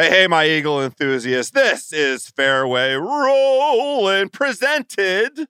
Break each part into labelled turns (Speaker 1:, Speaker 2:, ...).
Speaker 1: Hey, hey, my Eagle enthusiasts. This is Fairway Rolling presented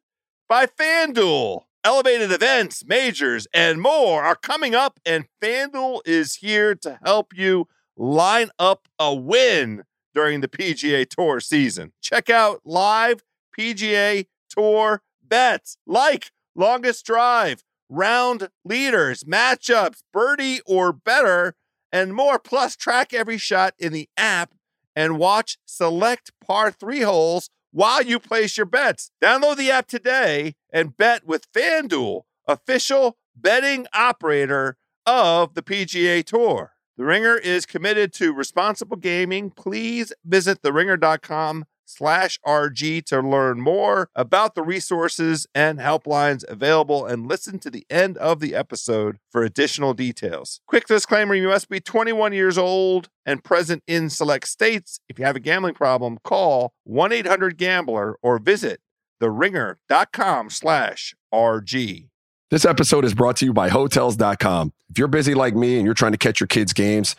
Speaker 1: by FanDuel. Elevated events, majors, and more are coming up, and FanDuel is here to help you line up a win during the PGA Tour season. Check out live PGA Tour bets like longest drive, round leaders, matchups, birdie or better and more. Plus, track every shot in the app and watch select par three holes while you place your bets. Download the app today and bet with FanDuel, official betting operator of the PGA Tour. The Ringer is committed to responsible gaming. Please visit theringer.com slash RG to learn more about the resources and helplines available and listen to the end of the episode for additional details. Quick disclaimer you must be 21 years old and present in select states. If you have a gambling problem, call 1 800 Gambler or visit theringer.com slash RG.
Speaker 2: This episode is brought to you by Hotels.com. If you're busy like me and you're trying to catch your kids' games,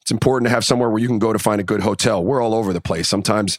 Speaker 2: it's important to have somewhere where you can go to find a good hotel. We're all over the place. Sometimes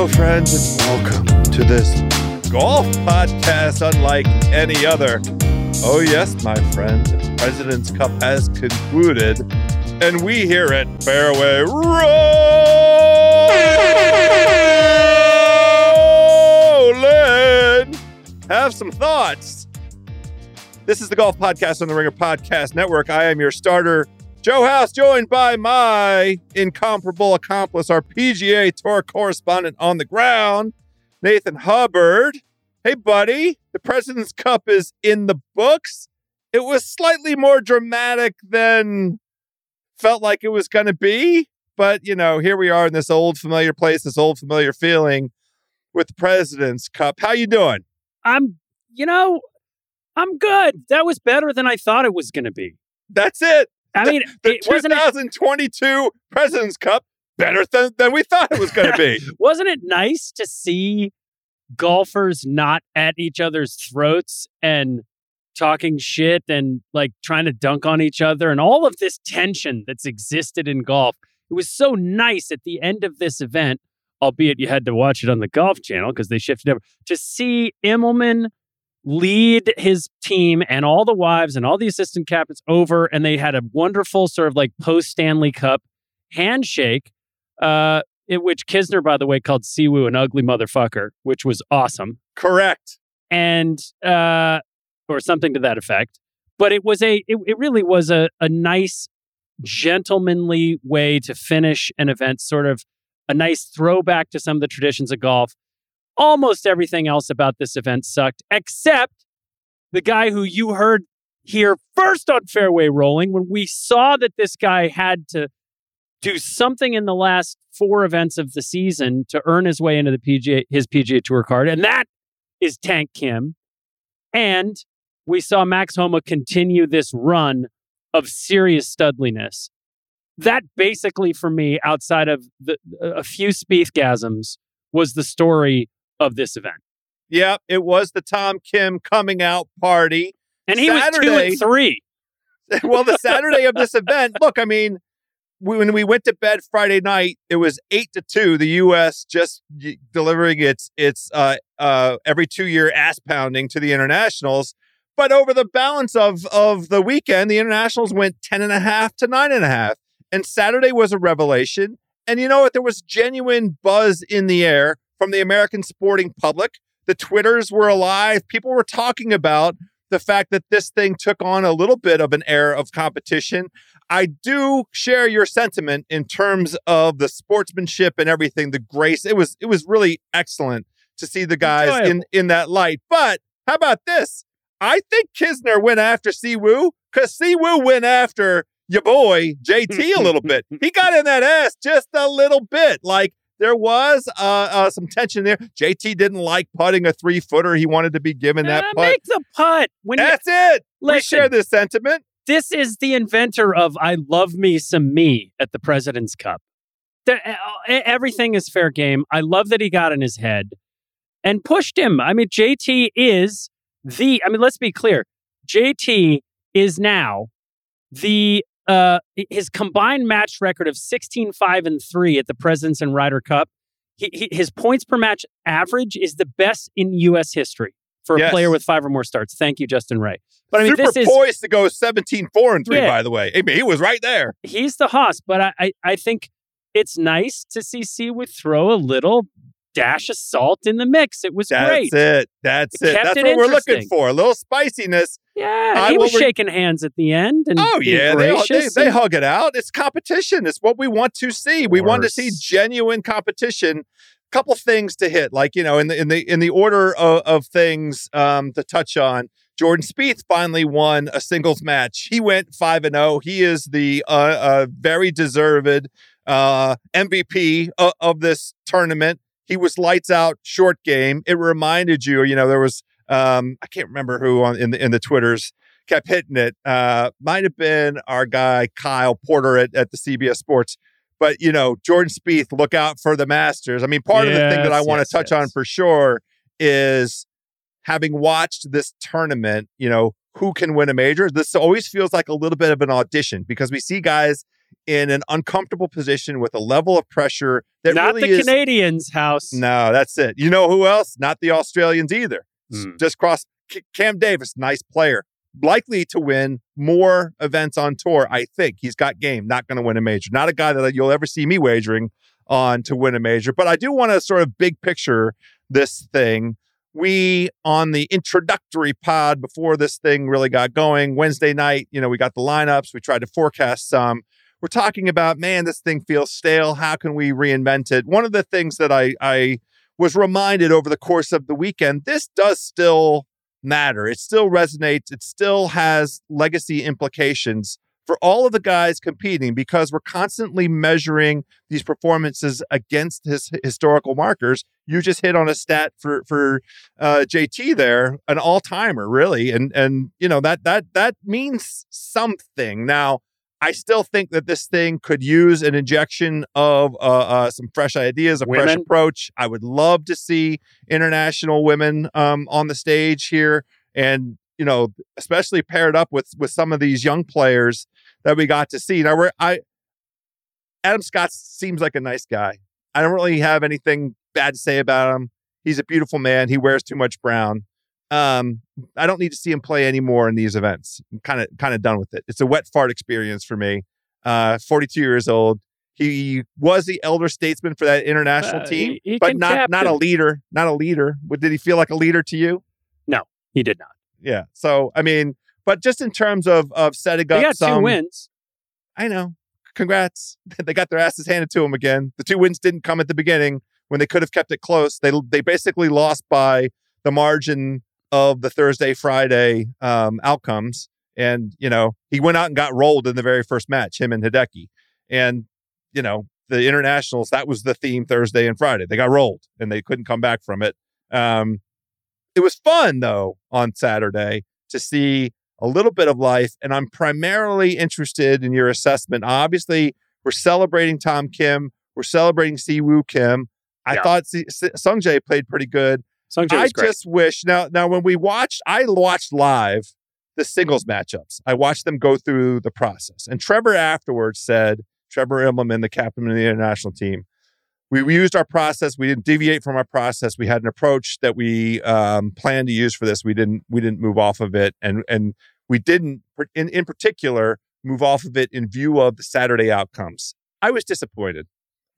Speaker 1: Hello, friends, and welcome to this golf podcast unlike any other. Oh, yes, my friends, the President's Cup has concluded, and we here at Fairway Rolling have some thoughts. This is the Golf Podcast on the Ringer Podcast Network. I am your starter Joe House, joined by my incomparable accomplice, our PGA Tour correspondent on the ground, Nathan Hubbard. Hey, buddy, the President's Cup is in the books. It was slightly more dramatic than felt like it was going to be, but you know, here we are in this old familiar place, this old familiar feeling with the President's Cup. How you doing?
Speaker 3: I'm, you know, I'm good. That was better than I thought it was going to be.
Speaker 1: That's it.
Speaker 3: I mean,
Speaker 1: the
Speaker 3: it, wasn't it,
Speaker 1: 2022 President's Cup better than, than we thought it was going to be.
Speaker 3: wasn't it nice to see golfers not at each other's throats and talking shit and like trying to dunk on each other and all of this tension that's existed in golf? It was so nice at the end of this event, albeit you had to watch it on the Golf Channel because they shifted over to see Immelman lead his team and all the wives and all the assistant captains over, and they had a wonderful sort of like post Stanley Cup handshake, uh, in which Kisner, by the way, called Siwoo an ugly motherfucker, which was awesome.
Speaker 1: Correct.
Speaker 3: And uh, or something to that effect. But it was a it, it really was a, a nice gentlemanly way to finish an event, sort of a nice throwback to some of the traditions of golf almost everything else about this event sucked, except the guy who you heard here first on Fairway Rolling when we saw that this guy had to do something in the last four events of the season to earn his way into the PGA his PGA Tour card, and that is Tank Kim. And we saw Max Homa continue this run of serious studliness. That basically, for me, outside of the, a few Spiethgasms, was the story of this event.
Speaker 1: Yep, it was the Tom Kim coming out party.
Speaker 3: And he Saturday, was two and three.
Speaker 1: well, the Saturday of this event, look, I mean, when we went to bed Friday night, it was eight to two. The U.S. just delivering its its uh, uh, every two year ass pounding to the internationals. But over the balance of of the weekend, the internationals went ten and a half to nine and a half, and Saturday was a revelation. And you know what? There was genuine buzz in the air from the American sporting public. The Twitters were alive. People were talking about the fact that this thing took on a little bit of an air of competition. I do share your sentiment in terms of the sportsmanship and everything, the grace. It was it was really excellent to see the guys in in that light. But how about this? I think Kisner went after Siwoo because Siwoo went after your boy JT a little bit. He got in that ass just a little bit. Like there was uh, uh, some tension there. JT didn't like putting a three footer. He wanted to be given that
Speaker 3: Uh,
Speaker 1: putt.
Speaker 3: Make the putt. When you-
Speaker 1: That's it. we
Speaker 3: Listen.
Speaker 1: share this sentiment.
Speaker 3: this is the inventor of I love me some me at the President's Cup. There- e- everything is fair game. I love that he got in his head and pushed him. I mean, JT is the, I mean, let's be clear. JT is now the, uh, his combined match record of 16, 5, and 3 at the Presidents and Ryder Cup. He, he, his points per match average is the best in U.S. history for a player with five or more starts. Thank you, Justin Ray. But I mean,
Speaker 1: Super
Speaker 3: this is
Speaker 1: poised to go 17 4 and 3,
Speaker 3: Yeah.
Speaker 1: by the way. I mean, he was right there.
Speaker 3: he's the hoss, but I, I, I think it's nice to see Siwoo throw a little dash of salt in the mix. It was
Speaker 1: That's
Speaker 3: great.
Speaker 1: That's it. That's
Speaker 3: It
Speaker 1: it. That's
Speaker 3: it
Speaker 1: what we're looking for. A little spiciness.
Speaker 3: Yeah,
Speaker 1: I
Speaker 3: he was
Speaker 1: re-
Speaker 3: shaking hands at the end and
Speaker 1: Oh, yeah. They, they, they hug it out. It's competition. It's what we want to see. We want to see genuine competition. Couple things to hit, like you know, in the in the in the order of, of things um, to touch on. Jordan Spieth finally won a singles match. He went five and zero. He is the uh, uh, very deserved uh, MVP of, of this tournament. He was lights out, short game. It reminded you, you know, there was um, I can't remember who on in the in the twitters kept hitting it. Uh, might have been our guy Kyle Porter at, at the CBS Sports. But you know, Jordan Spieth, look out for the Masters. I mean, part of the thing that I want to
Speaker 3: yes,
Speaker 1: touch on for sure is having watched this tournament. You know, who can win a major? This always feels like a little bit of an audition because we see guys in an uncomfortable position with a level of pressure that
Speaker 3: not
Speaker 1: really
Speaker 3: the
Speaker 1: is
Speaker 3: Canadians' house.
Speaker 1: no, that's it. You know who else? Not the Australians either.
Speaker 3: Hmm.
Speaker 1: Just cross Cam Davis, nice player. Likely to win more events on tour, I think. He's got game, not going to win a major. Not a guy that you'll ever see me wagering on to win a major. But I do want to sort of big picture this thing. We, on the introductory pod before this thing really got going, Wednesday night, you know, we got the lineups. We tried to forecast some we're talking about, man, this thing feels stale. How can we reinvent it? One of the things that I, I was reminded over the course of the weekend, this does still matter. It still resonates. It still has legacy implications for all of the guys competing because we're constantly measuring these performances against his historical markers. You just hit on a stat for for uh, JT there, an all timer, really, and and you know that that that means something. Now, I still think that this thing could use an injection of uh, uh, some fresh ideas, a fresh approach. I would love to see international women um, on the stage here, and you know, especially paired up with with some of these young players that we got to see. Now, we're, I Adam Scott seems like a nice guy. I don't really have anything bad to say about him. He's a beautiful man. He wears too much brown. Um, I don't need to see him play anymore in these events. I'm kind of kind of done with it. It's a wet fart experience for me. Uh, 42 years old. He was the elder statesman for that international
Speaker 3: Uh,
Speaker 1: team,
Speaker 3: he- he
Speaker 1: but not not a leader. Not a leader. Did he feel like a leader to you?
Speaker 3: No, he did not.
Speaker 1: Yeah. So I mean, but just in terms of of setting
Speaker 3: They
Speaker 1: up
Speaker 3: got
Speaker 1: some,
Speaker 3: two wins.
Speaker 1: I know. Congrats. they got their asses handed to them again. The two wins didn't come at the beginning when they could have kept it close. They they basically lost by the margin of the Thursday Friday um, outcomes. And you know he went out and got rolled in the very first match, him and Hideki. And you know the internationals that was the theme Thursday and Friday. They got rolled and they couldn't come back from it. Um, it was fun though on Saturday to see a little bit of life. And I'm primarily interested in your assessment. Obviously, we're celebrating Tom Kim. We're celebrating Siwoo Kim. I
Speaker 3: Yeah.
Speaker 1: thought Sungjae played pretty good.
Speaker 3: Sungjae
Speaker 1: I
Speaker 3: great.
Speaker 1: just wish now. Now, when we watched, I watched live the singles matchups. I watched them go through the process, and Trevor afterwards said Trevor Immelman, the captain of the international team. We, we used our process. We didn't deviate from our process. We had an approach that we um, planned to use for this. We didn't we didn't move off of it, and and we didn't in in particular move off of it in view of the Saturday outcomes. I was disappointed.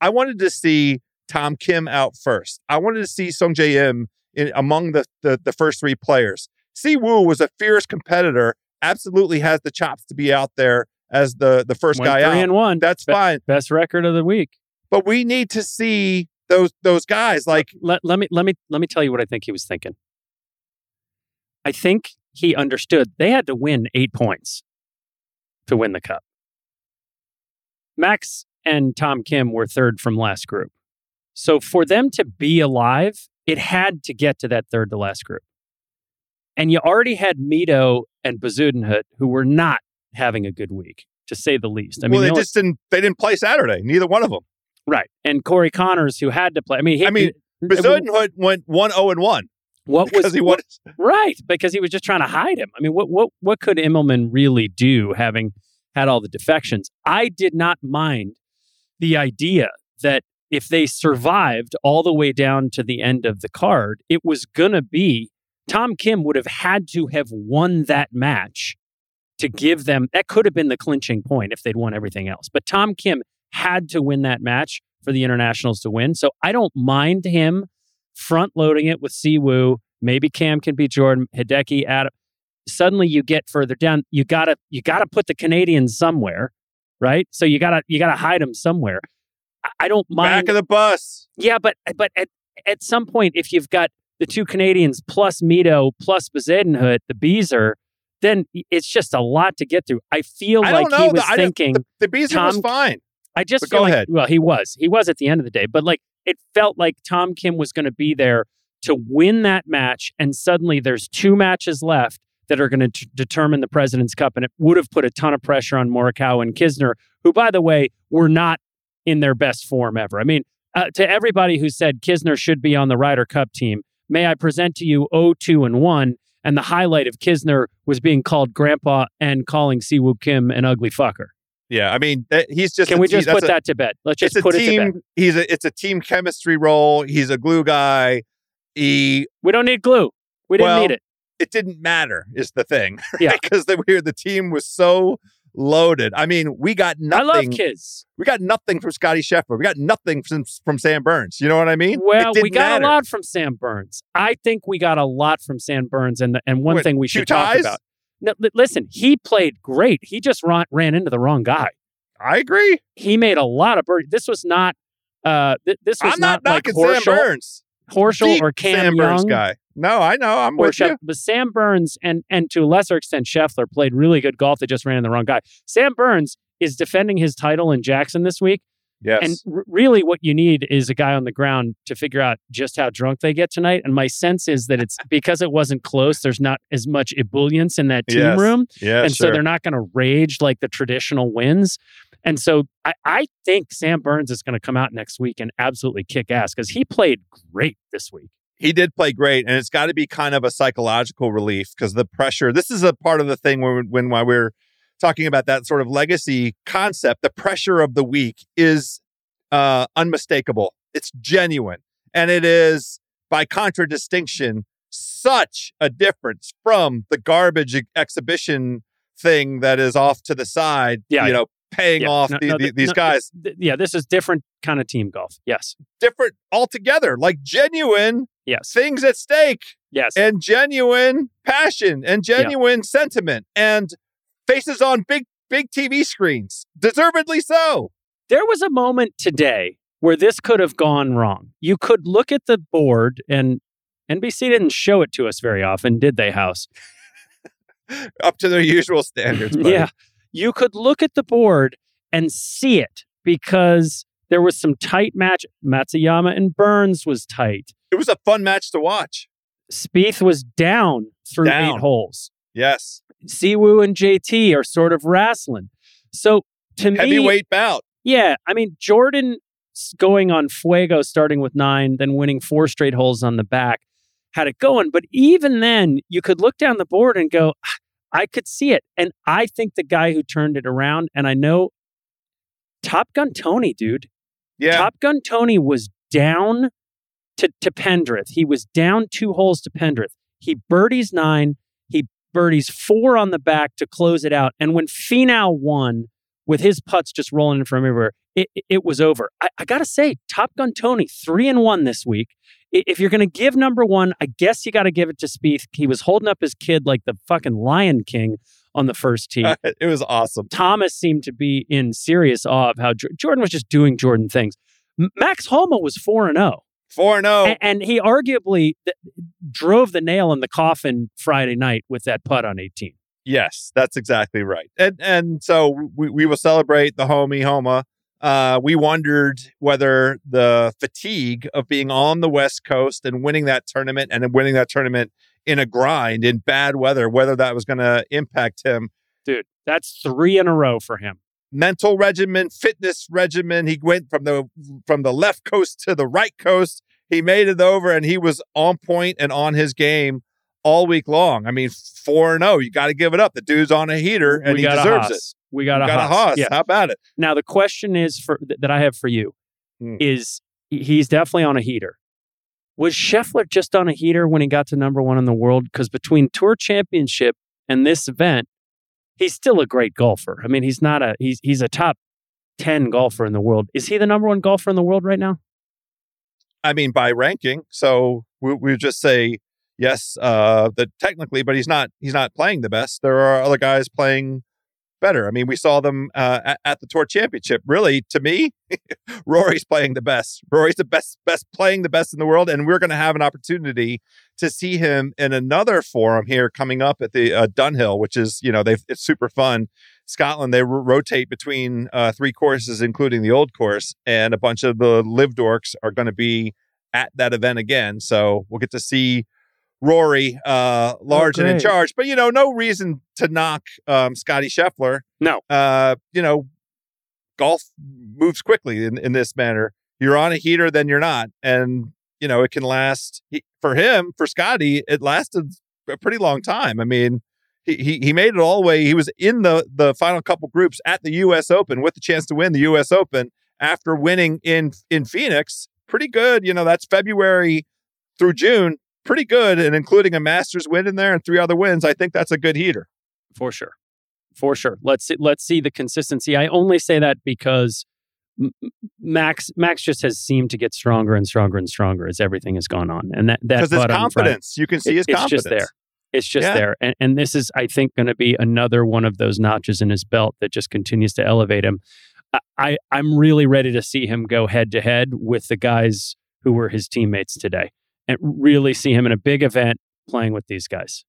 Speaker 1: I wanted to see Tom Kim out first. I wanted to see Sung Jae Im in, among the, the the first three players. Si Woo was a fierce competitor. Absolutely has the chops to be out there as the the first
Speaker 3: Went
Speaker 1: guy
Speaker 3: three
Speaker 1: out.
Speaker 3: and one.
Speaker 1: That's
Speaker 3: Be-
Speaker 1: fine.
Speaker 3: Best record of the week.
Speaker 1: But we need to see those those guys like
Speaker 3: let, let me let me let me tell you what I think he was thinking. I think he understood they had to win eight points to win the cup. Max and Tom Kim were third from last group. So for them to be alive, it had to get to that third to last group. And you already had Mito and Bezuidenhout who were not having a good week, to say the least. I mean,
Speaker 1: well, they
Speaker 3: only-
Speaker 1: just didn't they didn't play Saturday. Neither one of them.
Speaker 3: right. And Corey Conners, who had to play. I mean, he,
Speaker 1: I mean, Bezuidenhout went one zero and one
Speaker 3: what
Speaker 1: because
Speaker 3: was
Speaker 1: he won.
Speaker 3: Right, because he was just trying to hide him. I mean, what what what could Immelman really do having had all the defections? I did not mind the idea that if they survived all the way down to the end of the card, it was going to be Tom Kim would have had to have won that match to give them that could have been the clinching point if they'd won everything else. But Tom Kim had to win that match for the internationals to win. So I don't mind him front loading it with Siwoo. Maybe Cam can beat Jordan, Hideki, Adam. Suddenly you get further down. You gotta you gotta put the Canadians somewhere, right? So you gotta you gotta hide them somewhere. I- don't mind.
Speaker 1: Back of the bus.
Speaker 3: yeah, but but at at some point, if you've got the two Canadians plus Mito plus Bezuidenhout, the Beezer, then it's just a lot to get through. I feel
Speaker 1: I
Speaker 3: like
Speaker 1: know.
Speaker 3: he was
Speaker 1: The-
Speaker 3: thinking.
Speaker 1: The, the Beezer was fine.
Speaker 3: I just
Speaker 1: But
Speaker 3: feel
Speaker 1: go
Speaker 3: like,
Speaker 1: ahead.
Speaker 3: well, he was. He was at the end of the day, but like it felt like Tom Kim was going to be there to win that match, and suddenly there's two matches left that are going to t- determine the President's Cup, and it would have put a ton of pressure on Morikawa and Kisner, who, by the way, were not in their best form ever. I mean, uh, to everybody who said Kisner should be on the Ryder Cup team, may I present to you 0-2 and 1, and the highlight of Kisner was being called grandpa and calling Siwoo Kim an ugly fucker.
Speaker 1: Yeah, I mean that, he's just.
Speaker 3: Can we just
Speaker 1: that's
Speaker 3: put
Speaker 1: a-
Speaker 3: that to bed? Let's just put it to bed.
Speaker 1: team. He's a. It's a team chemistry role. He's a glue guy. He.
Speaker 3: We don't need glue. We didn't
Speaker 1: Well,
Speaker 3: need it.
Speaker 1: It didn't matter. Is the thing.
Speaker 3: Yeah.
Speaker 1: Because the we the team was so loaded. I mean, we got nothing.
Speaker 3: I love kids.
Speaker 1: We got nothing from Scotty Scheffler. We got nothing from from Sam Burns. You know what I mean?
Speaker 3: Well, we got
Speaker 1: matter.
Speaker 3: a lot from Sam Burns. I think we got a lot from Sam Burns, and the, and one
Speaker 1: What,
Speaker 3: thing we should talk
Speaker 1: ties?
Speaker 3: about. No, li- listen, he played great. He just ran, ran into the wrong guy.
Speaker 1: I agree.
Speaker 3: He made a lot of birdies. This was not. Uh, th- this was
Speaker 1: I'm not,
Speaker 3: like
Speaker 1: knocking Sam
Speaker 3: Horschel,
Speaker 1: Burns.
Speaker 3: Horschel
Speaker 1: Deep
Speaker 3: or Cam
Speaker 1: Sam
Speaker 3: Young.
Speaker 1: Burns guy. No, I know. I'm with
Speaker 3: Sheff-
Speaker 1: you.
Speaker 3: but Sam Burns and and to a lesser extent Scheffler played really good golf. They just ran in the wrong guy. Sam Burns is defending his title in Jackson this week.
Speaker 1: Yes.
Speaker 3: And r- really, what you need is a guy on the ground to figure out just how drunk they get tonight. And my sense is that it's because it wasn't close. There's not as much ebullience in that team
Speaker 1: Yes.
Speaker 3: room,
Speaker 1: yeah.
Speaker 3: and
Speaker 1: sure.
Speaker 3: so they're not going to rage like the traditional wins. And so I, I think Sam Burns is going to come out next week and absolutely kick ass because he played great this week.
Speaker 1: He did play great, and it's got to be kind of a psychological relief because the pressure. This is a part of the thing when when while we're talking about that sort of legacy concept, the pressure of the week is uh, unmistakable. It's genuine, and it is by contradistinction such a difference from the garbage exhibition thing that is off to the side.
Speaker 3: Yeah,
Speaker 1: you know, paying
Speaker 3: Yeah,
Speaker 1: off
Speaker 3: no-
Speaker 1: the,
Speaker 3: no,
Speaker 1: the-
Speaker 3: th-
Speaker 1: these
Speaker 3: no,
Speaker 1: guys.
Speaker 3: th- yeah, this is different kind of team golf. Yes,
Speaker 1: Different altogether, like genuine
Speaker 3: yes,
Speaker 1: things at stake.
Speaker 3: yes.
Speaker 1: and genuine passion and genuine sentiment and faces on big big TV screens deservedly so
Speaker 3: there was a moment today where this could have gone wrong. You could look at the board, and NBC didn't show it to us very often, did they, House?
Speaker 1: up to their usual standards buddy.
Speaker 3: Yeah. You could look at the board and see it because there was some tight match. Matsuyama and Burns was tight.
Speaker 1: It was a fun match to watch
Speaker 3: Spieth was down through
Speaker 1: Down.
Speaker 3: eight holes.
Speaker 1: yes
Speaker 3: Siwoo and JT are sort of wrestling. So to me,
Speaker 1: heavyweight bout
Speaker 3: Yeah, I mean Jordan going on fuego, starting with nine, then winning four straight holes on the back, had it going. But even then, you could look down the board and go, "Ah, I could see it. And I think the guy who turned it around, and I know Top Gun Tony, dude.
Speaker 1: Yeah.
Speaker 3: Top Gun Tony was down to, to Pendrith. He was down two holes to Pendrith. He birdies nine. He birdies four on the back to close it out. And when Finau won, with his putts just rolling in from everywhere, it, it, was over. I, I got to say, Top Gun Tony, three and one this week. If you're going to give number one, I guess you got to give it to Spieth. He was holding up his kid like the fucking Lion King on the first tee.
Speaker 1: it was awesome.
Speaker 3: Thomas seemed to be in serious awe of how Jor- Jordan was just doing Jordan things. Max Homa was 4 and 0.
Speaker 1: 4 0.
Speaker 3: A- And he arguably th- drove the nail in the coffin Friday night with that putt on 18.
Speaker 1: Yes, that's exactly right. And and so we, we will celebrate the homie Homa. Uh, we wondered whether the fatigue of being on the West Coast and winning that tournament and winning that tournament in a grind in bad weather, whether that was going to impact him.
Speaker 3: Dude, that's three in a row for him.
Speaker 1: Mental regimen, fitness regimen. He went from the from the left coast to the right coast. He made it over, and he was on point and on his game all week long. I mean, four and zero. You got to give it up. The dude's on a heater, and
Speaker 3: we
Speaker 1: he deserves it.
Speaker 3: We got,
Speaker 1: You
Speaker 3: a,
Speaker 1: got a
Speaker 3: Haas.
Speaker 1: Haas.
Speaker 3: Yeah.
Speaker 1: How about it?
Speaker 3: Now the question is for that I have for you
Speaker 1: Hmm.
Speaker 3: is he's definitely on a heater. Was Scheffler just on a heater when he got to number one in the world? Because between Tour Championship and this event, he's still a great golfer. I mean, he's not a he's he's a top ten golfer in the world. Is he the number one golfer in the world right now?
Speaker 1: I mean, by ranking. So we, we just say yes, uh, that technically, but he's not. He's not playing the best. There are other guys playing better. I mean, we saw them uh, at, at the Tour Championship. Really, to me, Rory's playing the best. Rory's the best, best playing the best in the world, and we're going to have an opportunity to see him in another forum here coming up at the uh, Dunhill, which is you know they it's super fun. Scotland they ro- rotate between uh, three courses, including the old course, and a bunch of the LIV dorks are going to be at that event again. So we'll get to see Rory uh, large and in charge. But you know, no reason to knock um, Scotty Scheffler.
Speaker 3: No.
Speaker 1: uh, you know, golf moves quickly in, in this manner. You're on a heater, then you're not, and you know it can last. He, for him, for Scotty, it lasted a pretty long time. I mean, he, he he made it all the way. He was in the the final couple groups at the U.S. Open with the chance to win the U.S. Open after winning in in Phoenix. Pretty good, you know. That's February through June. Pretty good, and including a Masters win in there and three other wins. I think that's a good heater.
Speaker 3: For sure, for sure. Let's see, let's see the consistency. I only say that because Max Max just has seemed to get stronger and stronger and stronger as everything has gone on, and that that
Speaker 1: Because his
Speaker 3: Friday-
Speaker 1: confidence, you can see
Speaker 3: It-
Speaker 1: his
Speaker 3: it's
Speaker 1: confidence.
Speaker 3: just there. It's just
Speaker 1: Yeah.
Speaker 3: there. And, and this is, I think, going to be another one of those notches in his belt that just continues to elevate him. I, I'm really ready to see him go head to head with the guys who were his teammates today and really see him in a big event playing with these guys.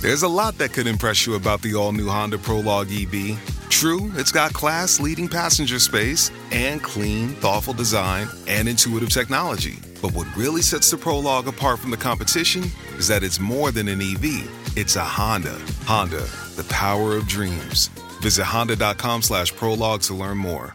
Speaker 4: There's a lot that could impress you about the all new Honda Prologue EV. True, it's got class leading passenger space and clean, thoughtful design and intuitive technology. But what really sets the Prologue apart from the competition is that it's more than an EV, it's a Honda. Honda, the power of dreams. Visit honda.com slash prologue to learn more.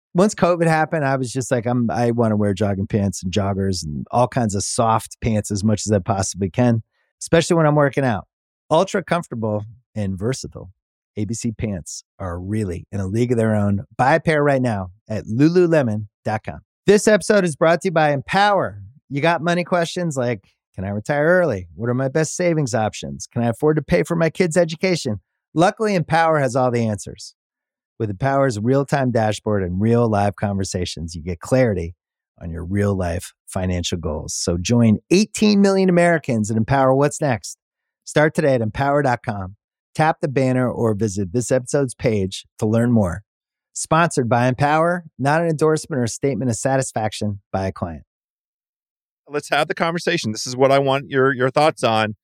Speaker 5: once COVID happened, I was just like, I'm, I want to wear jogging pants and joggers and all kinds of soft pants as much as I possibly can, especially when I'm working out. Ultra comfortable and versatile. ABC pants are really in a league of their own. Buy a pair right now at lululemon.com. This episode is brought to you by Empower. You got money questions like, can I retire early? What are my best savings options? Can I afford to pay for my kids' education? Luckily, Empower has all the answers. With Empower's real time dashboard and real live conversations, you get clarity on your real life financial goals. So join 18 million Americans and empower what's next. Start today at empower.com. Tap the banner or visit this episode's page to learn more. Sponsored by Empower, not an endorsement or statement of satisfaction by a client.
Speaker 1: let's have the conversation. This is what I want your your thoughts on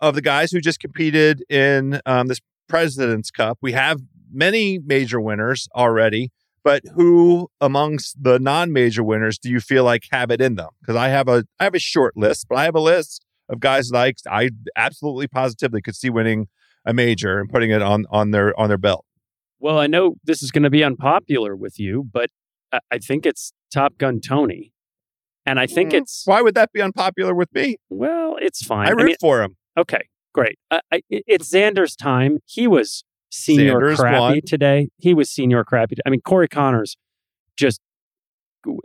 Speaker 1: of the guys who just competed in um, this President's Cup. We have many major winners already. But who amongst the non-major winners do you feel like have it in them? Because I have a I have a short list, but I have a list of guys that I, I absolutely positively could see winning a major and putting it on on their on their belt.
Speaker 3: Well, I know this is going to be unpopular with you, but I, I think it's Top Gun Tony. And I think
Speaker 1: Mm,
Speaker 3: it's,
Speaker 1: Why would that be unpopular with me?
Speaker 3: well, it's fine.
Speaker 1: I
Speaker 3: I
Speaker 1: root
Speaker 3: mean,
Speaker 1: for him.
Speaker 3: okay, great. I, I, it's Xander's time. He was senior
Speaker 1: Xander's
Speaker 3: crappy
Speaker 1: won.
Speaker 3: today. He was senior crappy. I mean, Corey Conners just,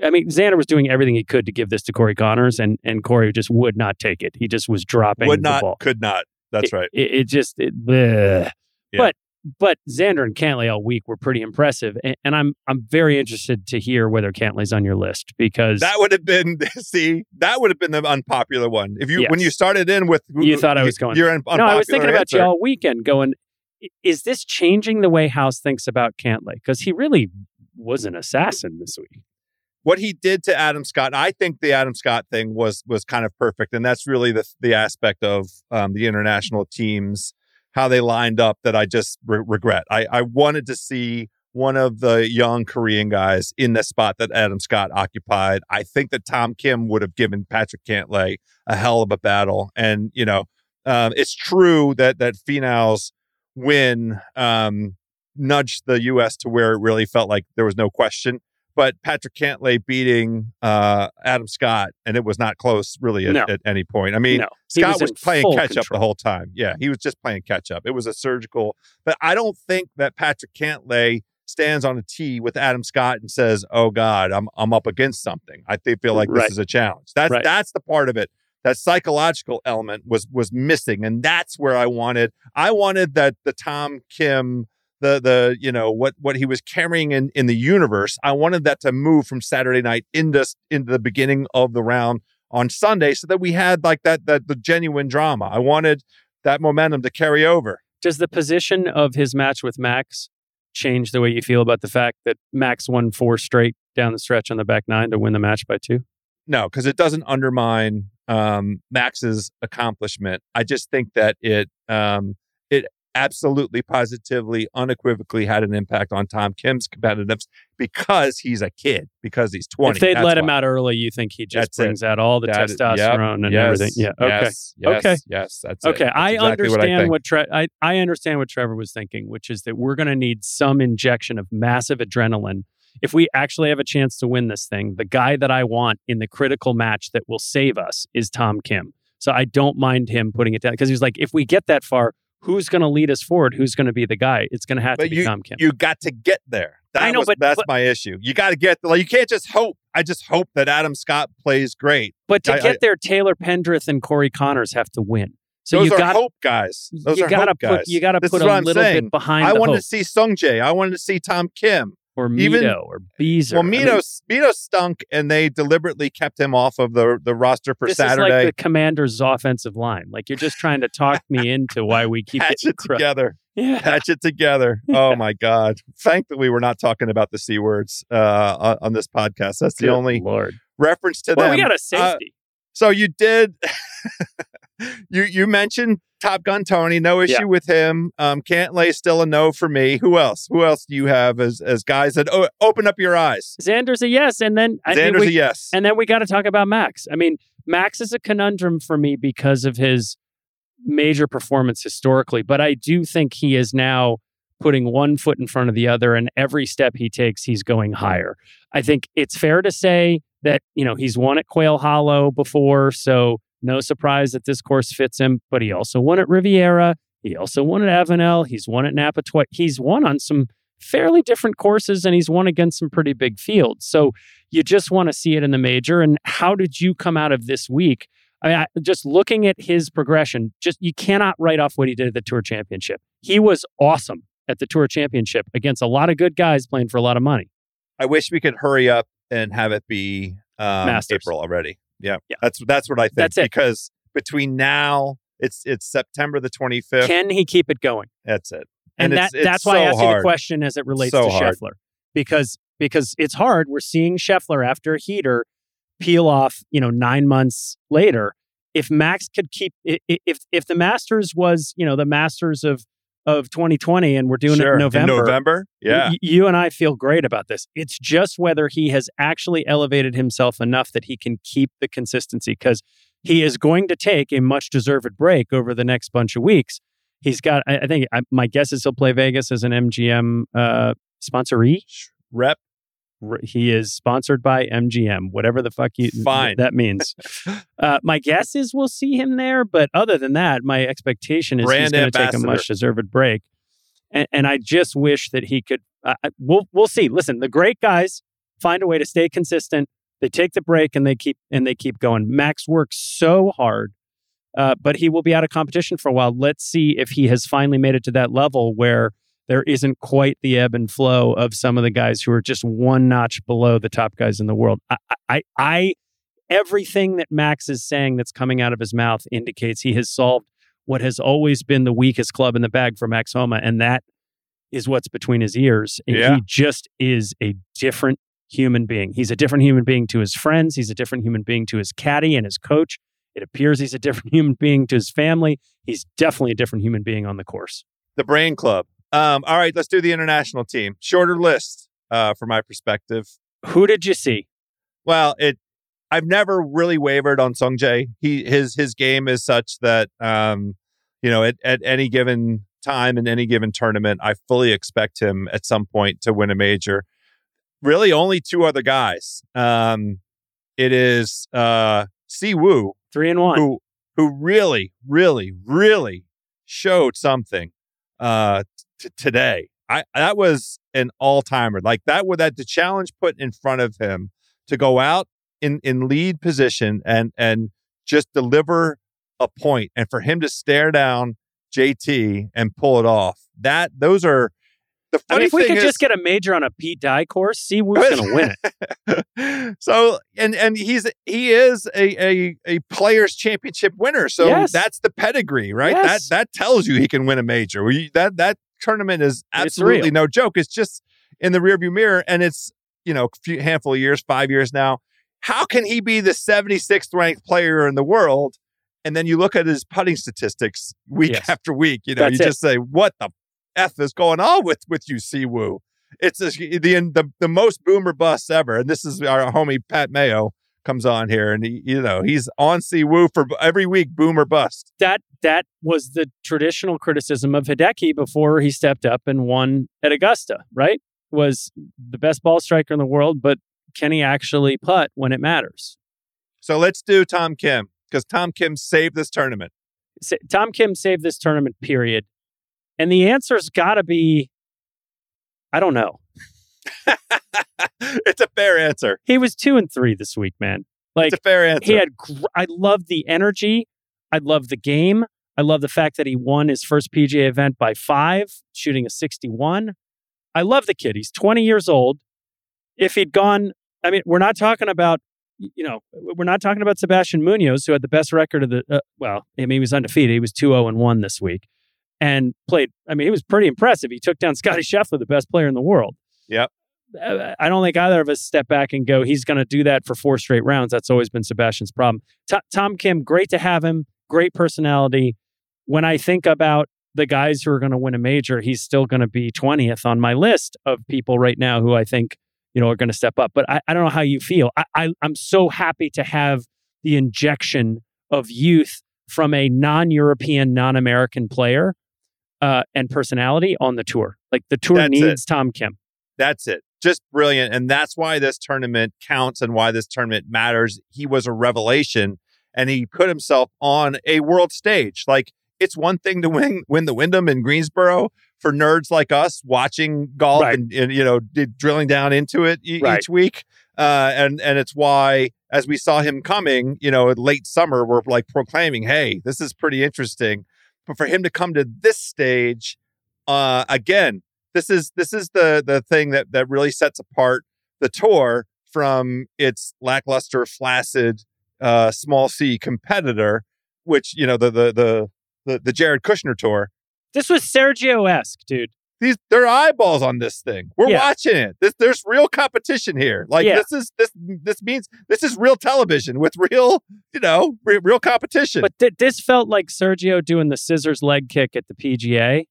Speaker 3: I mean, Xander was doing everything he could to give this to Corey Conners, and, and Corey just would not take it. He just was dropping
Speaker 1: Would not, could not. That's right.
Speaker 3: It, it just, it.
Speaker 1: Yeah.
Speaker 3: but but Xander and Cantlay all week were pretty impressive, and, and I'm I'm very interested to hear whether Cantlay's on your list because
Speaker 1: That would have been see that would have been the unpopular one. If you when you started in with
Speaker 3: You thought I was going-
Speaker 1: You're un-
Speaker 3: no, I was thinking about you all weekend, going, "I- is this changing the way House thinks about Cantlay? Because he really was an assassin this week.
Speaker 1: what he did to Adam Scott. I think the Adam Scott thing was was kind of perfect, and that's really the the aspect of um, the international teams how they lined up that I just re- regret. I I wanted to see one of the young Korean guys in the spot that Adam Scott occupied. I think that Tom Kim would have given Patrick Cantlay a hell of a battle, and you know, um, it's true that that Finau's win um, nudged the U.S. to where it really felt like there was no question but Patrick Cantlay beating uh, Adam Scott, and it was not close really at,
Speaker 3: No.
Speaker 1: at any point. I mean,
Speaker 3: no,
Speaker 1: Scott was,
Speaker 3: in
Speaker 1: playing catch up the whole time. Yeah, he was just playing catch up. It was a surgical, but I don't think that Patrick Cantlay stands on a tee with Adam Scott and says, "Oh God, I'm I'm up against something." I feel like
Speaker 3: Right.
Speaker 1: this is a challenge. That's
Speaker 3: Right.
Speaker 1: that's the part of it. That psychological element was was missing, and that's where I wanted. I wanted that the Tom Kim the the you know what what he was carrying in in the universe i wanted that to move from saturday night into into the beginning of the round on sunday so that we had like that that the genuine drama i wanted that momentum to carry over
Speaker 3: Does the position of his match with Max change the way you feel about the fact that Max won four straight down the stretch on the back nine to win the match by two?
Speaker 1: no because it doesn't undermine um max's accomplishment i just think that it um it absolutely positively unequivocally had an impact on tom kim's competitiveness because he's a kid because he's 20
Speaker 3: if they'd let him out early, you think he just
Speaker 1: That's it.
Speaker 3: brings out all the
Speaker 1: That is-
Speaker 3: testosterone
Speaker 1: yep,
Speaker 3: and
Speaker 1: yes,
Speaker 3: everything. Yeah. Okay.
Speaker 1: Yes, yes,
Speaker 3: Okay.
Speaker 1: Yes. That's it.
Speaker 3: Okay,
Speaker 1: That's
Speaker 3: I
Speaker 1: exactly
Speaker 3: understand
Speaker 1: think.
Speaker 3: what, Tre- I I understand what Trevor was thinking, which is that we're going to need some injection of massive adrenaline if we actually have a chance to win this thing. The guy that I want in the critical match that will save us is Tom Kim. So I don't mind him putting it down because he's like, if we get that far, who's going to lead us forward? Who's going to be the guy? It's going to have to
Speaker 1: But
Speaker 3: be
Speaker 1: you,
Speaker 3: Tom Kim.
Speaker 1: you got to get there. That
Speaker 3: I know,
Speaker 1: was-
Speaker 3: but-
Speaker 1: that's
Speaker 3: but-
Speaker 1: my issue. You got to get like you can't just hope. I just hope that Adam Scott plays great.
Speaker 3: but to
Speaker 1: I-
Speaker 3: get
Speaker 1: I-
Speaker 3: there, Taylor Pendrith and Corey Conners have to win. So
Speaker 1: Those
Speaker 3: you
Speaker 1: are
Speaker 3: got
Speaker 1: hope guys. Those
Speaker 3: you
Speaker 1: are
Speaker 3: gotta
Speaker 1: hope
Speaker 3: put
Speaker 1: guys.
Speaker 3: you got to put a little
Speaker 1: saying.
Speaker 3: bit behind
Speaker 1: I
Speaker 3: the
Speaker 1: wanted to see Sung Jae. I wanted to see Tom Kim.
Speaker 3: Or
Speaker 1: even-
Speaker 3: Mito or Beezer.
Speaker 1: Well,
Speaker 3: I mean,
Speaker 1: Mito Mito stunk, and they deliberately kept him off of the the roster for
Speaker 3: this
Speaker 1: Saturday.
Speaker 3: is like the Commanders' offensive line. Like you're just trying to talk me into why we keep
Speaker 1: Patch it together.
Speaker 3: Yeah.
Speaker 1: Patch it together. Oh my God! Thank Thankfully, we're not talking about the c words uh, on, this podcast. That's the only
Speaker 3: Lord.
Speaker 1: reference to
Speaker 3: Well,
Speaker 1: them.
Speaker 3: we got a
Speaker 1: Uh,
Speaker 3: safety.
Speaker 1: So you did. you you mentioned Top Gun Tony. No issue
Speaker 3: Yeah.
Speaker 1: with him. Um, lay still a no for me. Who else? Who else do you have as as guys that oh, open up your eyes?
Speaker 3: Xander's a yes, and then I think
Speaker 1: Xander's
Speaker 3: we,
Speaker 1: a yes.
Speaker 3: and then we got to talk about Max. I mean, Max is a conundrum for me because of his major performance historically, but I do think he is now putting one foot in front of the other, and every step he takes, he's going higher. I think it's fair to say that you know he's won at Quail Hollow before, so no surprise that this course fits him. But he also won at Riviera. He also won at Avenel. He's won at Napa twice. He's won on some fairly different courses, and he's won against some pretty big fields. So you just want to see it in the major. And how did you come out of this week? I mean, I, just looking at his progression, just you cannot write off what he did at the Tour Championship. He was awesome at the Tour Championship against a lot of good guys playing for a lot of money.
Speaker 1: I wish we could hurry up and have it be um. April already. Yeah.
Speaker 3: Yeah.
Speaker 1: that's that's what I think.
Speaker 3: That's it.
Speaker 1: Because between now, it's it's September the twenty fifth.
Speaker 3: Can he keep it going?
Speaker 1: That's it.
Speaker 3: And,
Speaker 1: it's-
Speaker 3: that
Speaker 1: it's
Speaker 3: that's why I
Speaker 1: so
Speaker 3: asked you the question as it relates
Speaker 1: So
Speaker 3: to
Speaker 1: hard.
Speaker 3: Scheffler. Because because it's hard. We're seeing Scheffler after a heater peel off, you know, nine months later. If Max could keep if if the Masters was, you know, the Masters of of 2020 and we're doing
Speaker 1: Sure.
Speaker 3: it in November.
Speaker 1: November. Yeah.
Speaker 3: Y- you and I feel great about this. It's just whether he has actually elevated himself enough that he can keep the consistency because he is going to take a much deserved break over the next bunch of weeks. He's got, I, I think, I, my guess is he'll play Vegas as an MGM uh, sponsoree.
Speaker 1: Rep.
Speaker 3: He is sponsored by MGM, whatever the fuck you,
Speaker 1: Fine.
Speaker 3: that means. uh, my guess is we'll see him there, but other than that, my expectation is he's going to take a much deserved break. And, and I just wish that he could. Uh, we'll we'll see. Listen, the great guys find a way to stay consistent. They take the break and they keep and they keep going. Max works so hard, uh, but he will be out of competition for a while. Let's see if he has finally made it to that level where there isn't quite the ebb and flow of some of the guys who are just one notch below the top guys in the world. I, I, I everything that Max is saying that's coming out of his mouth indicates he has solved what has always been the weakest club in the bag for Max Homa, and that is what's between his ears. And
Speaker 1: Yeah.
Speaker 3: He just is a different human being. He's a different human being to his friends. He's a different human being to his caddy and his coach. It appears he's a different human being to his family. He's definitely a different human being on the course.
Speaker 1: The Brain Club. Um, all right, let's do the international team. Shorter list uh, from my perspective.
Speaker 3: Who did you see?
Speaker 1: Well, it. I've never really wavered on Sung Jae. He his his game is such that um, you know at, at any given time in any given tournament, I fully expect him at some point to win a major. Really, only two other guys. Um, it is uh, Si Woo
Speaker 3: Three and one.
Speaker 1: who who really, really, really showed something uh, today. I that was an all timer. Like that, would that the challenge put in front of him to go out in in lead position and and just deliver a point, and for him to stare down JT and pull it off. That those are the
Speaker 3: I
Speaker 1: funny
Speaker 3: mean, if we could
Speaker 1: is,
Speaker 3: just get a major on a Pete Dye course, see who's going to win it.
Speaker 1: so and and he's he is a a, a players championship winner so
Speaker 3: Yes.
Speaker 1: that's the pedigree right
Speaker 3: Yes.
Speaker 1: that that tells you he can win a major We- that that tournament is absolutely no joke it's just in the rearview mirror and it's you know a few handful of years five years now how can he be the 76th ranked player in the world and then you look at his putting statistics week
Speaker 3: Yes.
Speaker 1: after week you know
Speaker 3: That's
Speaker 1: you
Speaker 3: it.
Speaker 1: just say what the f is going on with with you Siwoo it's the, the the most boomer bust ever. And this is our homie Pat Mayo comes on here, and he, you know he's on Siwoo for every week, boomer bust.
Speaker 3: that that was the traditional criticism of Hideki before he stepped up and won at Augusta, right? Was the best ball striker in the world, but can he actually putt when it matters?
Speaker 1: So let's do Tom Kim because Tom Kim saved this tournament.
Speaker 3: Sa- Tom Kim saved this tournament, period. And the answer's got to be I don't know.
Speaker 1: it's a fair answer.
Speaker 3: He was two and three this week, man. Like
Speaker 1: It's a fair answer.
Speaker 3: he had gr- I love the energy. I love the game. I love the fact that he won his first PGA event by 5, shooting a 61. I love the kid. He's 20 years old. If he'd gone, I mean, we're not talking about you know, we're not talking about Sebastian Munoz who had the best record of the uh, well, I mean, he was undefeated. He was 2-0 and 1 this week and played I mean, he was pretty impressive. He took down Scotty Scheffler, the best player in the world.
Speaker 1: Yep.
Speaker 3: Uh, I don't think either of us step back and go, he's going to do that for four straight rounds. That's always been Sebastian's problem. To- Tom Kim, great to have him, great personality. When I think about the guys who are going to win a major, he's still going to be 20th on my list of people right now who I think, you know, are going to step up. But I, I don't know how you feel. I, I, I'm so happy to have the injection of youth from a non European, non American player uh, and personality on the tour. Like the tour
Speaker 1: That's it.
Speaker 3: needs Tom Kim.
Speaker 1: That's it. Just brilliant. And that's why this tournament counts and why this tournament matters. He was a revelation and he put himself on a world stage. Like it's one thing to win win the Wyndham in Greensboro for nerds like us watching golf
Speaker 3: Right.
Speaker 1: and, and, you know drilling down into it e-
Speaker 3: Right.
Speaker 1: each week. Uh, and and it's why as we saw him coming, you know, late summer, we're like proclaiming, "Hey, this is pretty interesting." But for him to come to this stage, uh, again, this is this is the the thing that that really sets apart the tour from its lackluster, flaccid, uh, small C competitor, which you know the the the the, the Jared Kushner tour.
Speaker 3: This was Sergio esque, dude.
Speaker 1: These there are eyeballs on this thing. We're
Speaker 3: Yeah.
Speaker 1: watching it. This there's real competition here. Like
Speaker 3: Yeah.
Speaker 1: this is this this means this is real television with real you know re- real competition.
Speaker 3: But th- this felt like Sergio doing the scissors leg kick at the PGA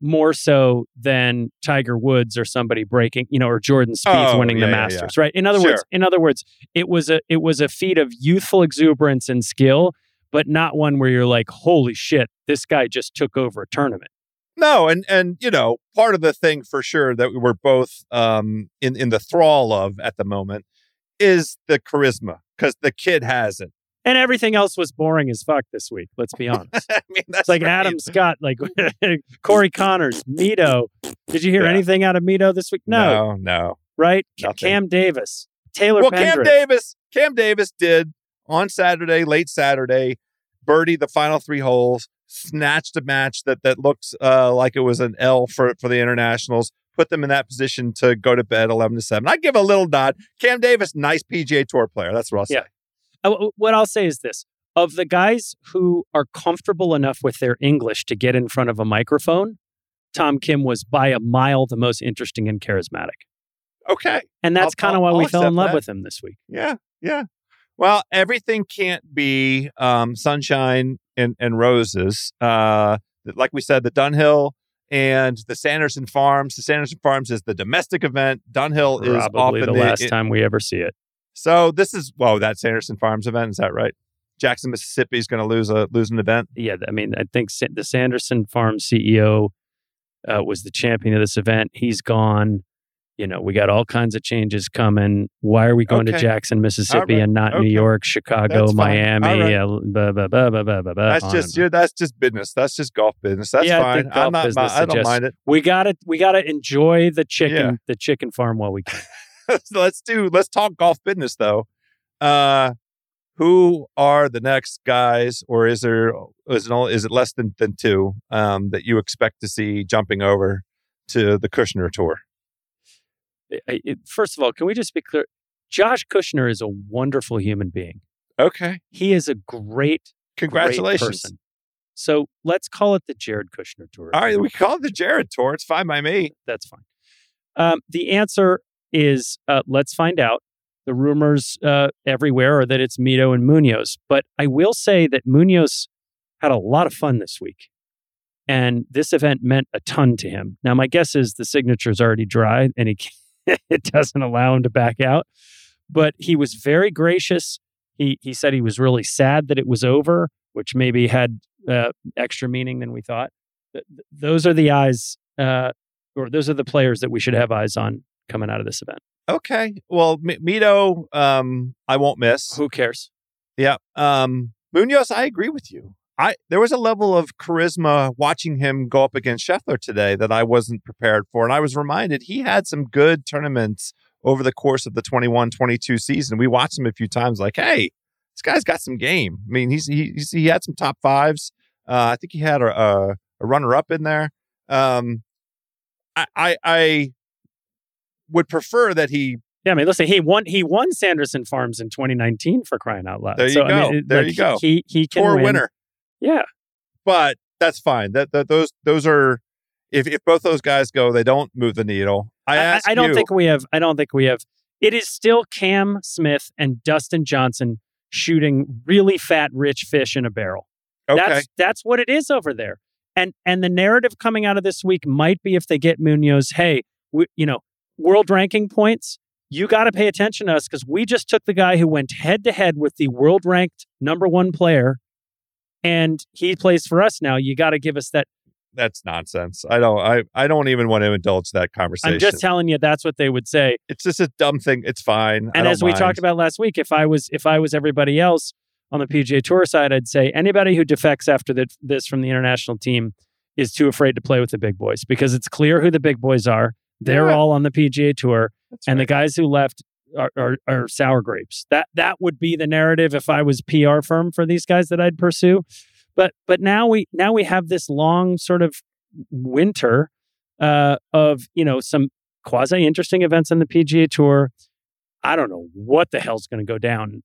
Speaker 3: more so than Tiger Woods or somebody breaking, you know, or Jordan Spieth
Speaker 1: Oh,
Speaker 3: winning
Speaker 1: yeah,
Speaker 3: the
Speaker 1: yeah, yeah.
Speaker 3: Masters, right? In other
Speaker 1: Sure.
Speaker 3: words, in other words, it was a it was a feat of youthful exuberance and skill, but not one where you're like, "Holy shit, this guy just took over a tournament."
Speaker 1: No, and and you know, part of the thing for sure that we're both um in in the thrall of at the moment is the charisma because the kid has it.
Speaker 3: And everything else was boring as fuck this week. Let's be honest.
Speaker 1: I mean, that's
Speaker 3: It's like
Speaker 1: right.
Speaker 3: Adam Scott, like Corey Conners, Mito. Did you hear
Speaker 1: Yeah.
Speaker 3: anything out of Mito this week? No,
Speaker 1: no, no.
Speaker 3: right?
Speaker 1: Nothing.
Speaker 3: Cam Davis, Taylor
Speaker 1: Well, Cam Davis, Cam Davis did on Saturday, late Saturday, birdie the final three holes, snatched a match that that looks uh, like it was an L for for the internationals. Put them in that position to go to bed eleven to seven. I give a little nod. Cam Davis, nice PGA Tour player. That's what I'll say.
Speaker 3: Yeah. Uh, what I'll say is this: of the guys who are comfortable enough with their English to get in front of a microphone, Tom Kim was by a mile the most interesting and charismatic.
Speaker 1: Okay.
Speaker 3: And that's kind of
Speaker 1: I'll-
Speaker 3: why we fell in love
Speaker 1: that.
Speaker 3: with him this week.
Speaker 1: Yeah, yeah. Well, everything can't be um, sunshine and, and roses. Uh, like we said, the Dunhill and the Sanderson Farms. The Sanderson Farms is the domestic event. Dunhill is
Speaker 3: Probably
Speaker 1: often
Speaker 3: the last
Speaker 1: it-
Speaker 3: time we ever see it.
Speaker 1: So this is whoa, that Sanderson Farms event is that right? Jackson, Mississippi is going to lose a lose an event.
Speaker 3: yeah, I mean, I think the Sanderson Farm CEO uh, was the champion of this event. He's gone. You know, we got all kinds of changes coming. Why are we going to Jackson, Mississippi,
Speaker 1: right.
Speaker 3: and not
Speaker 1: Okay.
Speaker 3: New York, Chicago,
Speaker 1: That's.
Speaker 3: Miami?
Speaker 1: All right.
Speaker 3: uh, blah, blah, blah, blah, blah, blah, blah,
Speaker 1: That's just
Speaker 3: and
Speaker 1: you
Speaker 3: on.
Speaker 1: that's just business. That's just golf business. That's
Speaker 3: Yeah,
Speaker 1: fine.
Speaker 3: golf
Speaker 1: I'm not. I don't mind it.
Speaker 3: we got to we got to enjoy the chicken
Speaker 1: Yeah.
Speaker 3: the chicken farm while we can.
Speaker 1: So let's do let's talk golf business though. Uh who are the next guys or is there is it all, is it less than, than two um that you expect to see jumping over to the Kushner tour?
Speaker 3: First of all, can we just be clear? Josh Kushner is a wonderful human being.
Speaker 1: Okay.
Speaker 3: He is a great, great
Speaker 1: Congratulations.
Speaker 3: person. So let's call it the Jared Kushner tour.
Speaker 1: All right, we call it the Jared tour. It's fine by me.
Speaker 3: that's fine. Um, the answer is uh, let's find out. The rumors uh, everywhere are that it's Mito and Munoz, but I will say that Munoz had a lot of fun this week, and this event meant a ton to him. Now, my guess is the signature's already dry, and he it doesn't allow him to back out. But he was very gracious. He he said he was really sad that it was over, which maybe had uh, extra meaning than we thought. Th- th- those are the eyes uh, or those are the players that we should have eyes on coming out of this event.
Speaker 1: Okay. Well, M- Mito, um, I won't miss.
Speaker 3: Who cares?
Speaker 1: Yeah. Um, Munoz, I agree with you. I there was a level of charisma watching him go up against Scheffler today that I wasn't prepared for. And I was reminded he had some good tournaments over the course of the 21-22 season. We watched him a few times like, hey, this guy's got some game. I mean, he's he he's, he had some top fives. Uh, I think he had a, a, a runner up in there. Um, I, I I would prefer that he
Speaker 3: Yeah, I mean, listen, he won. He won Sanderson Farms in 2019 for crying out loud.
Speaker 1: There you
Speaker 3: so, I
Speaker 1: go.
Speaker 3: mean,
Speaker 1: There
Speaker 3: like,
Speaker 1: you go.
Speaker 3: He he can
Speaker 1: tour
Speaker 3: win.
Speaker 1: winner.
Speaker 3: Yeah,
Speaker 1: but that's fine. That, that those those are if if both those guys go, they don't move the needle. I
Speaker 3: I, I don't
Speaker 1: you,
Speaker 3: think we have. I don't think we have. It is still Cam Smith and Dustin Johnson shooting really fat, rich fish in a barrel.
Speaker 1: okay.
Speaker 3: That's that's what it is over there. And and the narrative coming out of this week might be if they get Munoz, hey, we, you know, world ranking points. You got to pay attention to us because we just took the guy who went head to head with the world ranked number one player, and he plays for us now. You got to give us that.
Speaker 1: that's nonsense. I don't. I I don't even want to indulge that conversation.
Speaker 3: I'm just telling you that's what they would say.
Speaker 1: it's just a dumb thing. It's fine.
Speaker 3: And as we
Speaker 1: mind.
Speaker 3: talked about last week, if I was if I was everybody else on the PGA Tour side, I'd say anybody who defects after the, this from the international team is too afraid to play with the big boys because it's clear who the big boys are. They're
Speaker 1: Yeah.
Speaker 3: all on the PGA Tour,
Speaker 1: That's
Speaker 3: and the guys who left are, are, are sour grapes. That that would be the narrative if I was PR firm for these guys that I'd pursue. But but now we now we have this long sort of winter uh, of you know some quasi interesting events on the PGA Tour. I don't know what the hell's going to go down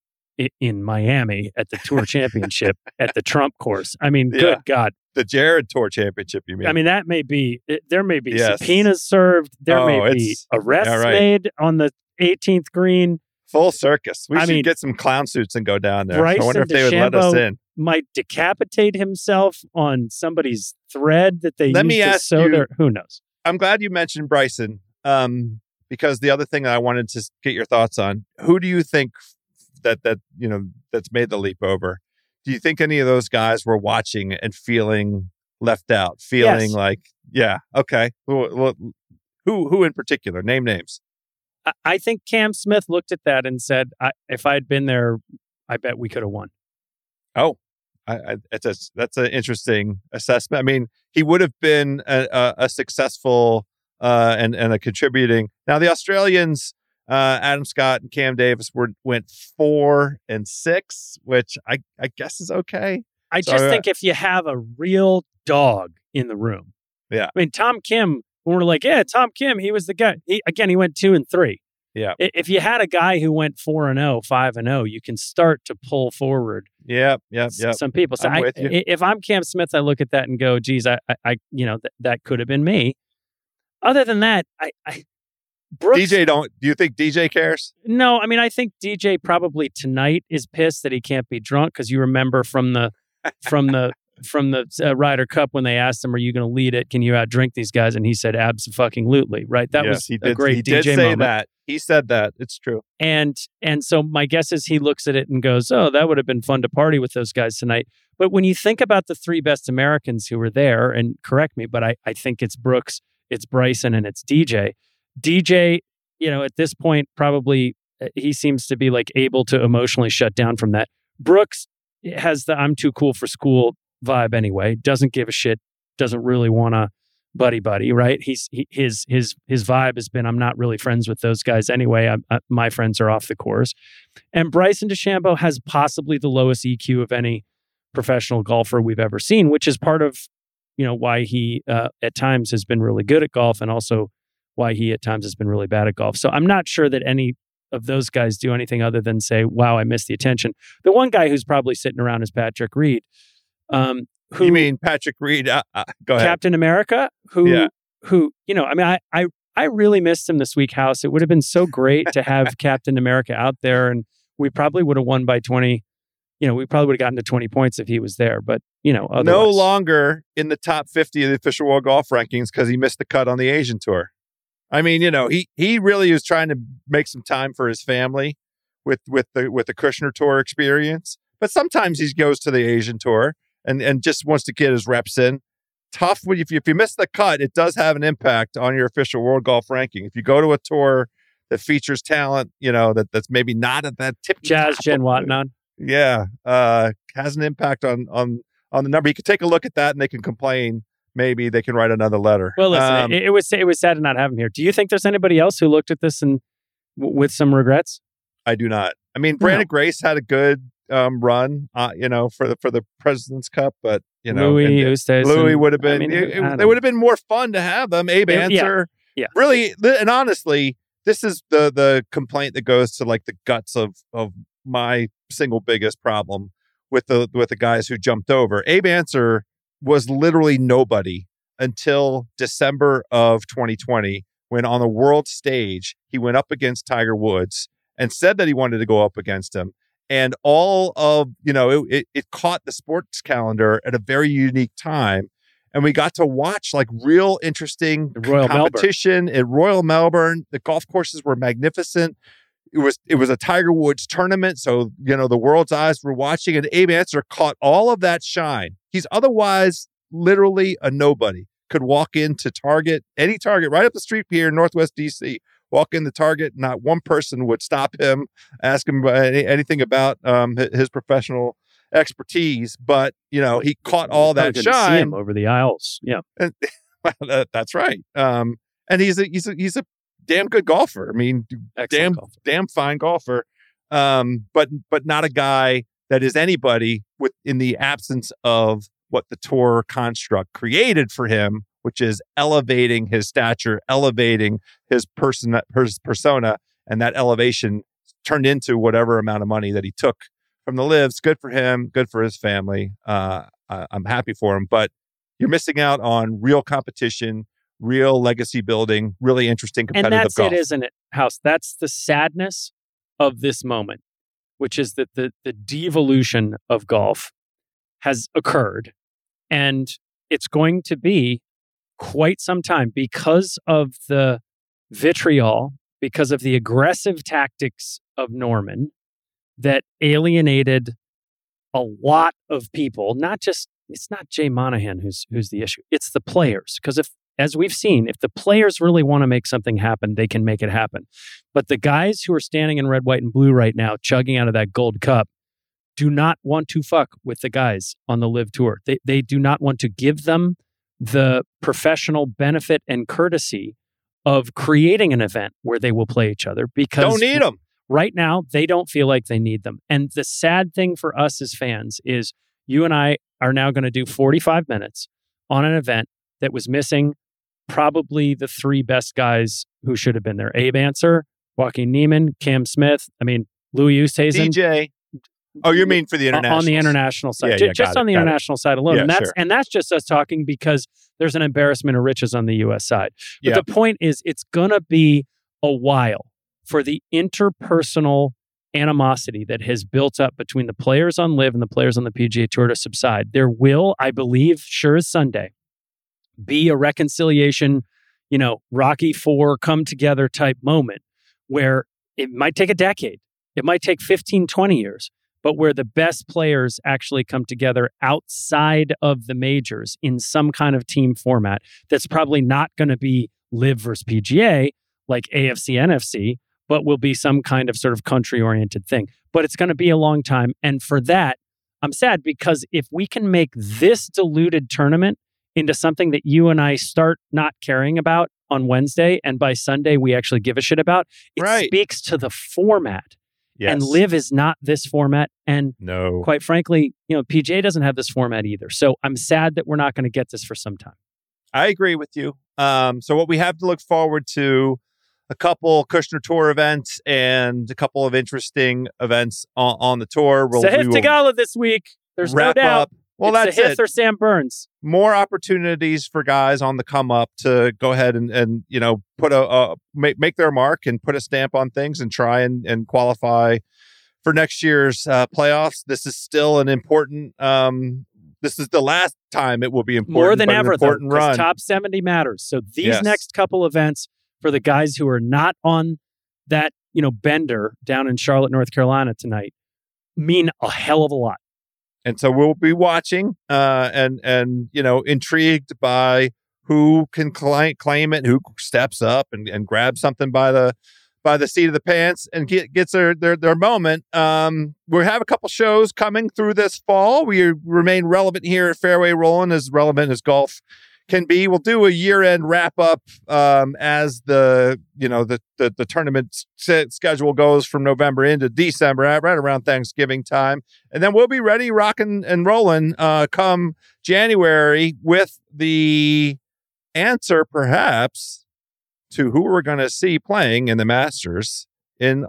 Speaker 3: in, Miami at the Tour Championship at the Trump course. I mean,
Speaker 1: Yeah.
Speaker 3: good God!
Speaker 1: the Jared Tour Championship. You mean?
Speaker 3: I mean, that may be it, there may be
Speaker 1: Yes.
Speaker 3: subpoenas served. There
Speaker 1: Oh,
Speaker 3: may be arrests
Speaker 1: yeah, right.
Speaker 3: made on the 18th green.
Speaker 1: full circus. We
Speaker 3: I
Speaker 1: should
Speaker 3: mean,
Speaker 1: get some clown suits and go down there. I wonder if they would let us in.
Speaker 3: might decapitate himself on somebody's thread that they
Speaker 1: Let
Speaker 3: used
Speaker 1: me
Speaker 3: to
Speaker 1: ask
Speaker 3: sew
Speaker 1: you-
Speaker 3: their who knows.
Speaker 1: I'm glad you mentioned Bryson um, because the other thing that I wanted to get your thoughts on who do you think that that you know that's made the leap over? Do you think any of those guys were watching and feeling left out, feeling
Speaker 3: Yes.
Speaker 1: like, yeah, okay, who, who- who in particular? Name names.
Speaker 3: I, think Cam Smith looked at that and said, I, if I had been there, I bet we could have won.
Speaker 1: Oh, I, I, it's a, that's an interesting assessment. I mean, he would have been a, a, a successful uh, and and a contributing. Now the Australians, uh, Adam Scott and Cam Davis were went four and six, which I I guess is okay.
Speaker 3: I
Speaker 1: So,
Speaker 3: just
Speaker 1: uh,
Speaker 3: think if you have a real dog in the room.
Speaker 1: Yeah.
Speaker 3: I mean, Tom Kim, when we're like, yeah, Tom Kim, he was the guy. He, again, he went two and three.
Speaker 1: Yeah.
Speaker 3: If you had a guy who went four and oh, five and oh, you can start to pull forward
Speaker 1: Yeah,
Speaker 3: yeah,
Speaker 1: yep.
Speaker 3: some people. So
Speaker 1: I'm
Speaker 3: I, if I'm Cam Smith, I look at that and go, geez, I, I, I you know, th- that could have been me. Other than that, I, I Brooks,
Speaker 1: DJ don't. Do you think DJ cares?
Speaker 3: no, I mean, I think DJ probably tonight is pissed that he can't be drunk because you remember from the from the from the uh, Ryder Cup when they asked him, "Are you going to lead it? Can you outdrink these guys?" And he said, "Absolutely." Right? That
Speaker 1: Yes,
Speaker 3: was
Speaker 1: he
Speaker 3: a
Speaker 1: did.
Speaker 3: great
Speaker 1: he
Speaker 3: DJ
Speaker 1: did say
Speaker 3: moment.
Speaker 1: that. He said that. It's true.
Speaker 3: And and so my guess is he looks at it and goes, "Oh, that would have been fun to party with those guys tonight." But when you think about the three best Americans who were there, and correct me, but I, I think it's Brooks, it's Bryson, and it's DJ. DJ, you know, at this point, probably uh, he seems to be like able to emotionally shut down from that. Brooks has the "I'm too cool for school" vibe anyway. Doesn't give a shit. Doesn't really want to buddy buddy. Right? He's he, his his his vibe has been, "I'm not really friends with those guys anyway. I'm, uh, my friends are off the course." And Bryson DeChambeau has possibly the lowest EQ of any professional golfer we've ever seen, which is part of you know why he uh, at times has been really good at golf, and also why he at times has been really bad at golf. So I'm not sure that any of those guys do anything other than say, "Wow, I missed the attention." The one guy who's probably sitting around is Patrick Reed, um, who
Speaker 1: you mean Patrick Reed? Uh, uh, go ahead.
Speaker 3: Captain America, who
Speaker 1: Yeah.
Speaker 3: who you know, I mean, I I I really missed him this week, House. It would have been so great to have Captain America out there, and we probably would have won by twenty. You know, we probably would have gotten to twenty points if he was there. But you know,
Speaker 1: no longer in the top 50 of the official world golf rankings because he missed the cut on the Asian tour. I mean, you know, he he really is trying to make some time for his family with with the with the Kushner tour experience. But sometimes he goes to the Asian tour and and just wants to get his reps in. Tough when if you, if you miss the cut, it does have an impact on your official world golf ranking. If you go to a tour that features talent, you know that that's maybe not at that tip
Speaker 3: Jazz Janewattananond.
Speaker 1: yeah, uh, has an impact on on on the number. You could take a look at that, and they can complain. Maybe they can write another letter.
Speaker 3: Well, listen,
Speaker 1: Um,
Speaker 3: it, it was it was sad to not have him here. Do you think there's anybody else who looked at this and w- with some regrets?
Speaker 1: I do not. I mean, Branden Grace had a good um, run, uh, you know, for the for the President's Cup, but you know,
Speaker 3: Louis,
Speaker 1: and- Louis would have
Speaker 3: I
Speaker 1: been.
Speaker 3: mean,
Speaker 1: it, it- it would have been more fun to have them. Abe
Speaker 3: Yeah, yeah,
Speaker 1: Answer,
Speaker 3: yeah.
Speaker 1: really, and honestly, this is the the complaint that goes to like the guts of of my single biggest problem with the with the guys who jumped over. Abe Ancer was literally nobody until December of 2020, when on the world stage he went up against Tiger Woods and said that he wanted to go up against him. And all of you know, it, it, it caught the sports calendar at a very unique time, and we got to watch like real interesting
Speaker 3: Royal Melbourne.
Speaker 1: competition at Royal Melbourne. The golf courses were magnificent. It was it was a Tiger Woods tournament, so you know the world's eyes were watching, and Abe Ancer caught all of that shine. He's otherwise literally a nobody. Could walk into Target, any Target, right up the street here in Northwest DC. Walk in the Target, not one person would stop him, ask him any, anything about um, his professional expertise. But you know, he caught all that shine.
Speaker 3: him over the aisles. Yeah,
Speaker 1: And, well, that, that's right. Um, and he's a he's a he's a damn good golfer. I mean,
Speaker 3: excellent
Speaker 1: damn
Speaker 3: golf.
Speaker 1: damn fine golfer. Um, but but not a guy that is anybody with in the absence of what the tour construct created for him, which is elevating his stature, elevating his person his persona, and that elevation turned into whatever amount of money that he took from the lives. Good for him. Good for his family. Uh, I, I'm happy for him. But you're missing out on real competition, real legacy building, really interesting
Speaker 3: and
Speaker 1: competitive
Speaker 3: that's
Speaker 1: golf.
Speaker 3: it, isn't it, House? That's the sadness of this moment, which is that the the devolution of golf has occurred. And it's going to be quite some time because of the vitriol, because of the aggressive tactics of Norman that alienated a lot of people, not just it's not Jay Monahan who's who's the issue. It's the players. Because if as we've seen, if the players really want to make something happen, they can make it happen. But the guys who are standing in red, white, and blue right now, chugging out of that gold cup, do not want to fuck with the guys on the LIV tour. They they do not want to give them the professional benefit and courtesy of creating an event where they will play each other because
Speaker 1: Don't need them.
Speaker 3: right now they don't feel like they need them. And the sad thing for us as fans is you and I are now going to do 45 minutes on an event that was missing probably the three best guys who should have been there. Abe Ancer, Joaquin Niemann, Cam Smith. I mean, Louis Oosthuizen.
Speaker 1: DJ. Oh, you mean for the international?
Speaker 3: on the international side,
Speaker 1: Yeah, yeah,
Speaker 3: just on the
Speaker 1: got it.
Speaker 3: international side alone,
Speaker 1: Yeah,
Speaker 3: and that's
Speaker 1: sure.
Speaker 3: and that's just us talking because there's an embarrassment of riches on the U.S. side. But
Speaker 1: Yeah.
Speaker 3: the point is, it's gonna be a while for the interpersonal animosity that has built up between the players on LIV and the players on the PGA Tour to subside. There will, I believe, sure as Sunday, be a reconciliation. You know, Rocky Four come together type moment where it might take a decade, it might take 15, 20 years but where the best players actually come together outside of the majors in some kind of team format that's probably not going to be LIV versus PGA like AFC, NFC, but will be some kind of sort of country oriented thing. But it's going to be a long time. And for that, I'm sad because if we can make this diluted tournament into something that you and I start not caring about on Wednesday, and by Sunday we actually give a shit about, it
Speaker 1: Right.
Speaker 3: speaks to the format.
Speaker 1: Yes.
Speaker 3: And LIV is not this format. And
Speaker 1: No.
Speaker 3: quite frankly, you know, PJ doesn't have this format either. So I'm sad that we're not going to get this for some time.
Speaker 1: I agree with you. Um, so what we have to look forward to a couple Kushner Tour events and a couple of interesting events on, on the tour. We'll,
Speaker 3: Sahith
Speaker 1: we
Speaker 3: Theegala this week. There's
Speaker 1: wrap
Speaker 3: no doubt.
Speaker 1: up. Well,
Speaker 3: it's
Speaker 1: that's
Speaker 3: Sahith
Speaker 1: it.
Speaker 3: or Sam Burns.
Speaker 1: More opportunities for guys on the come up to go ahead and, and you know put a, a make make their mark and put a stamp on things and try and, and qualify for next year's uh, playoffs. This is still an important. Um, this is the last time it will be important.
Speaker 3: More than ever, though,
Speaker 1: run.
Speaker 3: top 70 matters. So these
Speaker 1: Yes.
Speaker 3: next couple events for the guys who are not on that, you know, bender down in Charlotte, North Carolina tonight mean a hell of a lot.
Speaker 1: And so we'll be watching uh, and and you know intrigued by who can claim, claim it, who steps up and, and grabs something by the by the seat of the pants and get, gets their, their their moment. Um, we have a couple shows coming through this fall. We remain relevant here at Fairway Rolling, as relevant as golf can be. We'll do a year end wrap up um, as the you know the the, the tournament s- schedule goes from November into December, right right around Thanksgiving time and then we'll be ready, rocking and rolling uh, come January with the answer, perhaps, to who we're going to see playing in the Masters in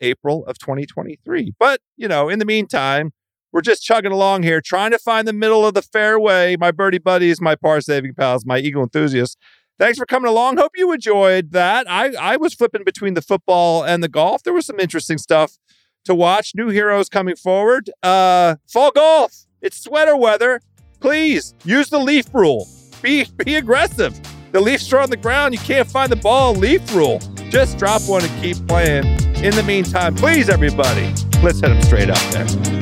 Speaker 1: April of 2023. But, you know, in the meantime, we're just chugging along here, trying to find the middle of the fairway. My birdie buddies, my par saving pals, my eagle enthusiasts. Thanks for coming along. Hope you enjoyed that. I, I was flipping between the football and the golf. There was some interesting stuff to watch. New heroes coming forward. Uh, fall golf. It's sweater weather. Please use the leaf rule. Be be aggressive. The leaves are on the ground. You can't find the ball. Leaf rule. Just drop one and keep playing. In the meantime, please, everybody, let's hit them straight up there.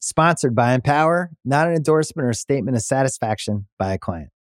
Speaker 5: Sponsored by Empower, not an endorsement or a statement of satisfaction by a client.